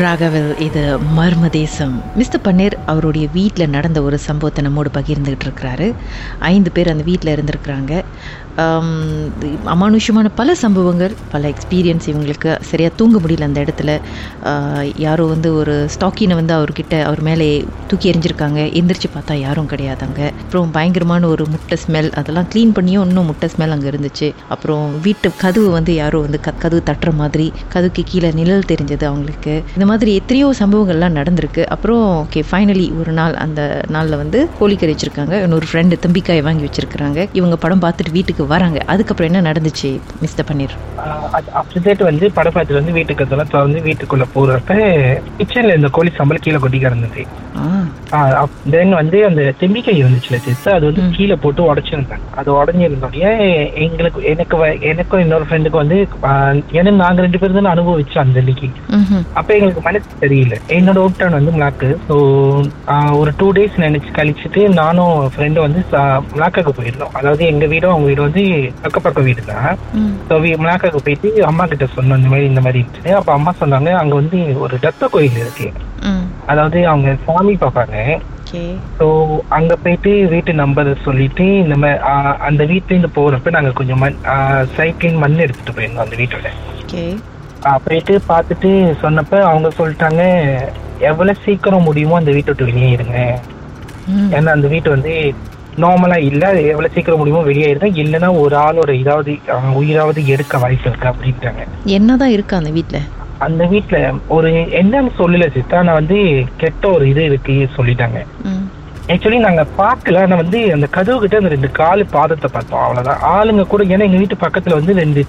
ராகவல் இது மர்ம தேசம். மிஸ்டர் பன்னீர் அவருடைய வீட்டில் நடந்த ஒரு சம்பவத்தை நம்மோடு பகிர்ந்துகிட்டு இருக்கிறாரு. ஐந்து பேர் அந்த வீட்டில் இருந்திருக்கிறாங்க. அமானுஷ்யமான பல சம்பவங்கள் பல எக்ஸ்பீரியன்ஸ் இவங்களுக்கு சரியாக தூங்க முடியல அந்த இடத்துல. யாரோ வந்து ஒரு ஸ்டாக்கினை வந்து அவர்கிட்ட அவர் மேலே தூக்கி எறிஞ்சிருக்காங்க. எந்திரிச்சு பார்த்தா யாரும் கிடையாதாங்க அப்புறம் பயங்கரமான ஒரு முட்டை ஸ்மெல் அதெல்லாம் க்ளீன் பண்ணியும் இன்னும் முட்டை ஸ்மெல் அங்கே இருந்துச்சு. அப்புறம் வீட்டு கதவு வந்து யாரோ வந்து க கதவு தட்டுற மாதிரி கதவுக்கு கீழே நிழல் தெரிஞ்சது அவங்களுக்கு. இந்த மாதிரி எத்தனையோ சம்பவங்கள்லாம் நடந்திருக்கு. அப்புறம் ஓகே ஃபைனலி ஒரு நாள் அந்த நாளில் வந்து கோழிக்கறி வச்சிருக்காங்க. இன்னொரு ஃப்ரெண்டு தம்பிக்காய் வாங்கி வச்சிருக்காங்க இவங்க படம் பார்த்துட்டு வீட்டுக்கு வராங்க. அதுக்கப்புறம் என்ன நடந்துச்சு மிஸ்டர் பன்னீர் அப்டேட் வந்து படம் பார்த்துட்டு வந்து வீட்டுக்கு அதெல்லாம் திறந்து வீட்டுக்குள்ள போறப்ப கிச்சன்ல இந்த கோழி சம்பளம் கீழே கொட்டி கிடந்தது. தென் வந்து அந்த தெம்பிக்கை இருந்துச்சுல சிஸ்ட் அது வந்து கீழே போட்டு உடச்சிருந்தாங்க. அது உடஞ்சிருந்தோடய எங்களுக்கு எனக்கு எனக்கும் இன்னொரு ஃப்ரெண்டுக்கு வந்து ஏன்னா நாங்க ரெண்டு பேரும் தான் அனுபவிச்சோம் அந்த அன்னைக்கு. அப்ப எங்களுக்கு மனசு தெரியல என்னோட ஓப்டான் வந்து மிளாக்கு ஸோ ஒரு டூ டேஸ் நினைச்சு கழிச்சுட்டு நானும் ஃப்ரெண்டும் வந்து மிளாக்காக்கு போயிருந்தோம். அதாவது எங்க வீடும் அவங்க வீடு வந்து பக்க பக்க வீடு தான். ஸோ மிளாக்காக்கு போயிட்டு அம்மா கிட்ட சொன்னோம் இந்த மாதிரி இந்த மாதிரி இருந்துச்சு அப்ப அம்மா சொன்னாங்க அங்க வந்து ஒரு ரத்த கோயில் இருக்கு. அதாவது அவங்க சாமி பார்ப்பாங்க ஸோ அங்க போயிட்டு வீட்டு நம்பர் சொல்லிட்டு இந்த மாதிரி அந்த வீட்டுல இருந்து போறப்ப நாங்க கொஞ்சம் மண் சைக்கிள் மண் எடுத்துட்டு போயிருந்தோம் அந்த வீட்டோட. போயிட்டு பார்த்துட்டு சொன்னப்ப அவங்க சொல்லிட்டாங்க எவ்வளவு சீக்கிரம் முடியுமோ அந்த வீட்டை விட்டு வெளியே இருங்க. ஏன்னா அந்த வீட்டு வந்து நார்மலா இல்ல எவ்வளவு சீக்கிரம் முடியுமோ வெளியே இருங்க இல்லைன்னா ஒரு ஆளோட இதாவது உயிராவது எடுக்க வாய்ப்பு இருக்கு அப்படின்ட்டாங்க என்னதான் இருக்கு அந்த வீட்டில் அந்த வீட்டுல ஒரு என்னன்னு சொல்லல சித்தா நான் வந்து கெட்ட ஒரு இது இருக்கு சொல்லிட்டாங்க. ஆக்சுவலி நாங்க பார்க்கல ஆனா வந்து அந்த கதவு கிட்ட அந்த ரெண்டு காலு பாதத்தை பார்த்தோம் அவ்வளவுதான். ஆளுங்க கூட ஏன்னா எங்க வீட்டு பக்கத்துல வந்து ரெண்டு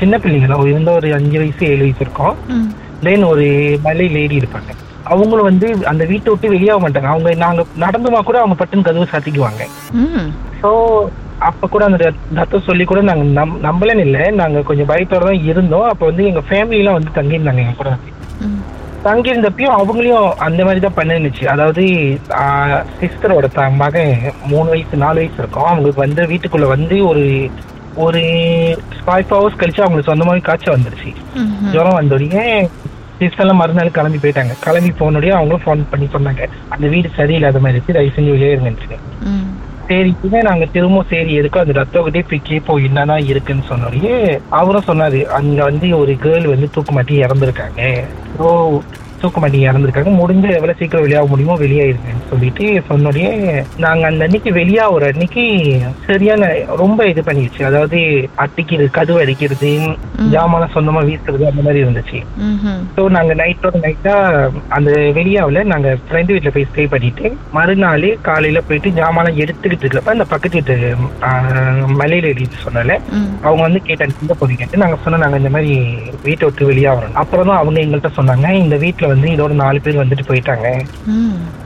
சின்ன பிள்ளைங்க தான். இருந்த ஒரு அஞ்சு வயசு ஏழு வயசு இருக்கும். தென் ஒரு மலை லேடி இருப்பாங்க. அவங்களும் வந்து அந்த வீட்டை விட்டு வெளியாக மாட்டாங்க. அவங்க நாங்க நடந்துமா கூட அவங்க பட்டுன்னு கதவு சாத்திக்குவாங்க. ஸோ அப்ப கூட அந்த ரத்தம் சொல்லி கூட நாங்க நம் நம்பலன்னு இல்லை. நாங்க கொஞ்சம் பயத்தோட தான் இருந்தோம். அப்ப வந்து எங்க ஃபேமிலி எல்லாம் வந்து தங்கியிருந்தாங்க எங்க கூட. தங்கியிருந்தப்பயும் அவங்களையும் அந்த மாதிரி தான் பண்ணுச்சு அதாவது சிஸ்டரோட த மகன் மூணு வயசு நாலு வயசு இருக்கும். அவங்களுக்கு வந்து வீட்டுக்குள்ள வந்து ஒரு ஒரு ஃபைவ் ஹவர்ஸ் கழிச்சு அவங்களுக்கு சொந்தமாவே காய்ச்சல் வந்துருச்சு. ஜுரம் வந்தோடனே சிஸ்டர் எல்லாம் மறுநாள் கிளம்பி போயிட்டாங்க. கிளம்பி போனோடய அவங்களும் ஃபோன் பண்ணி சொன்னாங்க. அந்த வீடு சரியில்லாத மாதிரி இருக்கு. தயவு செஞ்சு வெளியே இருங்கன்னு ம். சரி இதுவே நாங்க திரும்ப சரி எதுக்கும் அந்த ரத்த கிட்டே போய் கேட்போம் என்னதான் இருக்குன்னு சொன்னோடயே அவரும் சொன்னாரு. அங்க வந்து ஒரு கேர்ள் வந்து தூக்கு மாட்டி இறந்துருக்காங்க. ஸோ தூக்கு மாட்டி இறந்துருக்காங்க. முடிஞ்ச எவ்வளவு சீக்கிரம் வெளியாக முடியுமோ வெளியாயிருங்கன்னு சொல்லிட்டு சொன்னோடயே நாங்க அந்த அன்னைக்கு வெளியாகிற அன்னைக்கு சரியான ரொம்ப இது பண்ணிடுச்சு அதாவது அட்டிக்கிறது கதவு அடிக்கிறது ஜாமான் சொந்தமா வீசுறது அந்த மாதிரி இருந்துச்சு. ஸோ நாங்க நைட்டோட நைட்டா அந்த வெளியாவில் நாங்க ஃப்ரெண்டு வீட்டில் போய் ஸ்டே பண்ணிட்டு மறுநாள் காலையில போயிட்டு ஜாமான் எடுத்துக்கிட்டு இருக்கிறப்ப அந்த பக்கத்து வீட்டு மலையில எழுதி சொன்னால அவங்க வந்து கேட்டாங்க எங்க போறீங்கன்ட்டு நாங்க சொன்னோம் நாங்க இந்த மாதிரி வீட்டை விட்டு வெளியாகிறோம். அப்புறம் தான் அவங்க எங்கள்கிட்ட சொன்னாங்க இந்த வீட்டுல வந்து இதோட நாலு பேர் வந்துட்டு போயிட்டாங்க.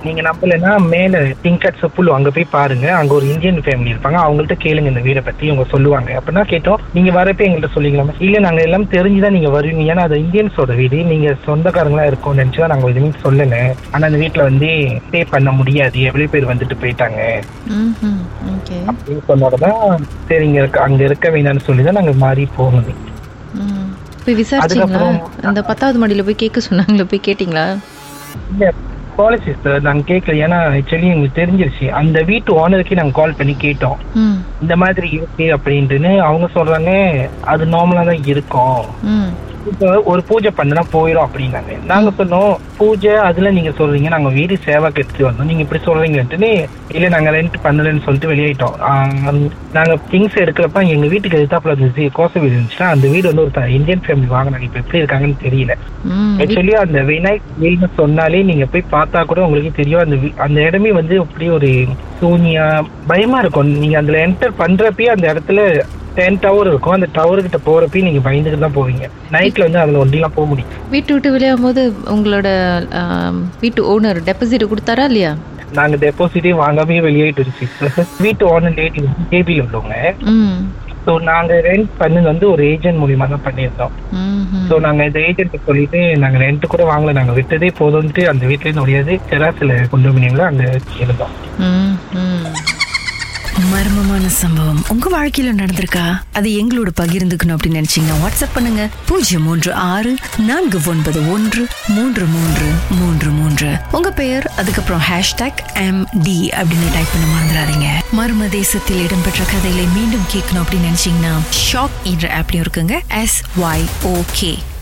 நீங்க நம்பலைன்னா மேல திங்கட் சப்புல் அங்க போய் பாருங்க. அங்க ஒரு இந்தியன் ஃபேமிலி இருப்பாங்க. அவங்கள்ட்ட கேளுங்க இந்த வீடை பத்தி. அவங்க சொல்லுவாங்க. அப்படின்னா கேட்டோம். நீங்க வரப்ப எங்கள்கிட்ட சொல்லிக்கலாமா? இல்ல நாங்க எல்லாம் தெரிஞ்சுதான் நீங்க வருவீங்க. ஏன்னா அது இந்தியன்ஸோட வீடு. நீங்க சொந்தக்காரங்களா இருக்கோம்னு நினைச்சுதான் நாங்க எதுவுமே சொல்லல. ஆனா அந்த வீட்டுல வந்து ஸ்டே பண்ண முடியாது. எவ்வளவு பேர் வந்துட்டு போயிட்டாங்க. அப்படின்னு சொன்னோடதான் சரி இங்க இருக்க அங்க இருக்க வேணாம்னு சொல்லிதான் நாங்க மாறி போகணும் போய் விசாரிச்சீங்களா? அந்த பத்தாவது மாடியில போய் கேட்க சொன்னாங்களே போய் கேட்டிங்களா? இல்ல பாலிசி சார் நாங்க கேட்கல. ஏன்னா ஆக்சுவலி எங்களுக்கு தெரிஞ்சிருச்சு. அந்த வீட்டு ஓனருக்கே நாங்க கால் பண்ணி கேட்டோம். இந்த மாதிரி இருக்கு அப்படின்ட்டுன்னு. அவங்க சொல்றாங்க அது நார்மலா தான் இருக்கும். இப்போ ஒரு பூஜை பண்ணுனா போயிடும் அப்படின்னாங்க. நாங்க சொன்னோம் பூஜை அதுல நீங்க சொல்றீங்க நாங்க வீடு சேவாக்கு எடுத்துட்டு வந்தோம். நீங்க இப்படி சொல்றீங்கன்ட்டுன்னு இல்ல நாங்க ரெண்ட் பண்ணலன்னு சொல்லிட்டு வெளியிட்டோம். ஆஹ் நாங்க திங்ஸ் எடுக்கிறப்ப எங்க வீட்டுக்கு எதிர்த்தாப்புல இருந்துச்சு கோச வீடு இருந்துச்சுன்னா அந்த வீடு வந்து ஒரு இந்தியன் ஃபேமிலி வாங்கினாங்க. இப்ப எப்படி இருக்காங்கன்னு தெரியல. ஆக்சுவலி அந்த விநாயக் கோயில்னு சொன்னாலே நீங்க போய் பார்த்தா கூட உங்களுக்கு தெரியும். அந்த அந்த இடமே வந்து அப்படி ஒரு சூனியா பயமா இருக்கும். நீங்க அதுல என்டர் பண்றப்பயே அந்த இடத்துல டென் டவர் இருக்கும். அந்த டவர் கிட்ட போறப்பயும் நீங்க பயந்துட்டு தான் போவீங்க. நைட்ல வந்து அதுல ஒண்டிலாம் போக முடியும். வீட்டு விட்டு விளையாடும் போது உங்களோட வீட்டு ஓனர் டெபாசிட் கொடுத்தாரா இல்லையா? நாங்க டெபாசிட்டே வாங்காமே வெளியேட்டு வீட்டு ஓனர் லேடி ஜேபியில் உள்ளவங்க. ஸோ நாங்க ரெண்ட் பண்ணது வந்து ஒரு ஏஜென்ட் மூலியமா தான் பண்ணியிருந்தோம். ஸோ நாங்க இந்த ஏஜென்ட் சொல்லிட்டு நாங்க ரெண்ட் கூட வாங்கல. நாங்க விட்டதே போதும்ட்டு அந்த வீட்ல இருந்து முடியாது செராசில கொண்டு அங்க இருந்தோம். சம்பவம் உங்க வாழ்க்கையில நடந்திருக்கா? அது எங்களோட பகிர்ந்துக்கணும் அப்படின்னு நினைச்சீங்கன்னா வாட்ஸ்அப் பண்ணுங்க. பூஜ்ஜியம் மூன்று ஆறு நான்கு ஒன்பது ஒன்று மூன்று மூன்று மூன்று மூன்று. உங்க பெயர் அதுக்கப்புறம் ஹேஷ்டாக் எம் டி அப்படின்னு டைப் பண்ண மறந்துடாதீங்க. மர்ம தேசத்தில் இடம்பெற்ற கதைகளை மீண்டும் கேட்கணும் அப்படின்னு நினைச்சீங்கன்னா ஷாக் என்ற ஆப்லயும் இருக்குங்க. S Y okay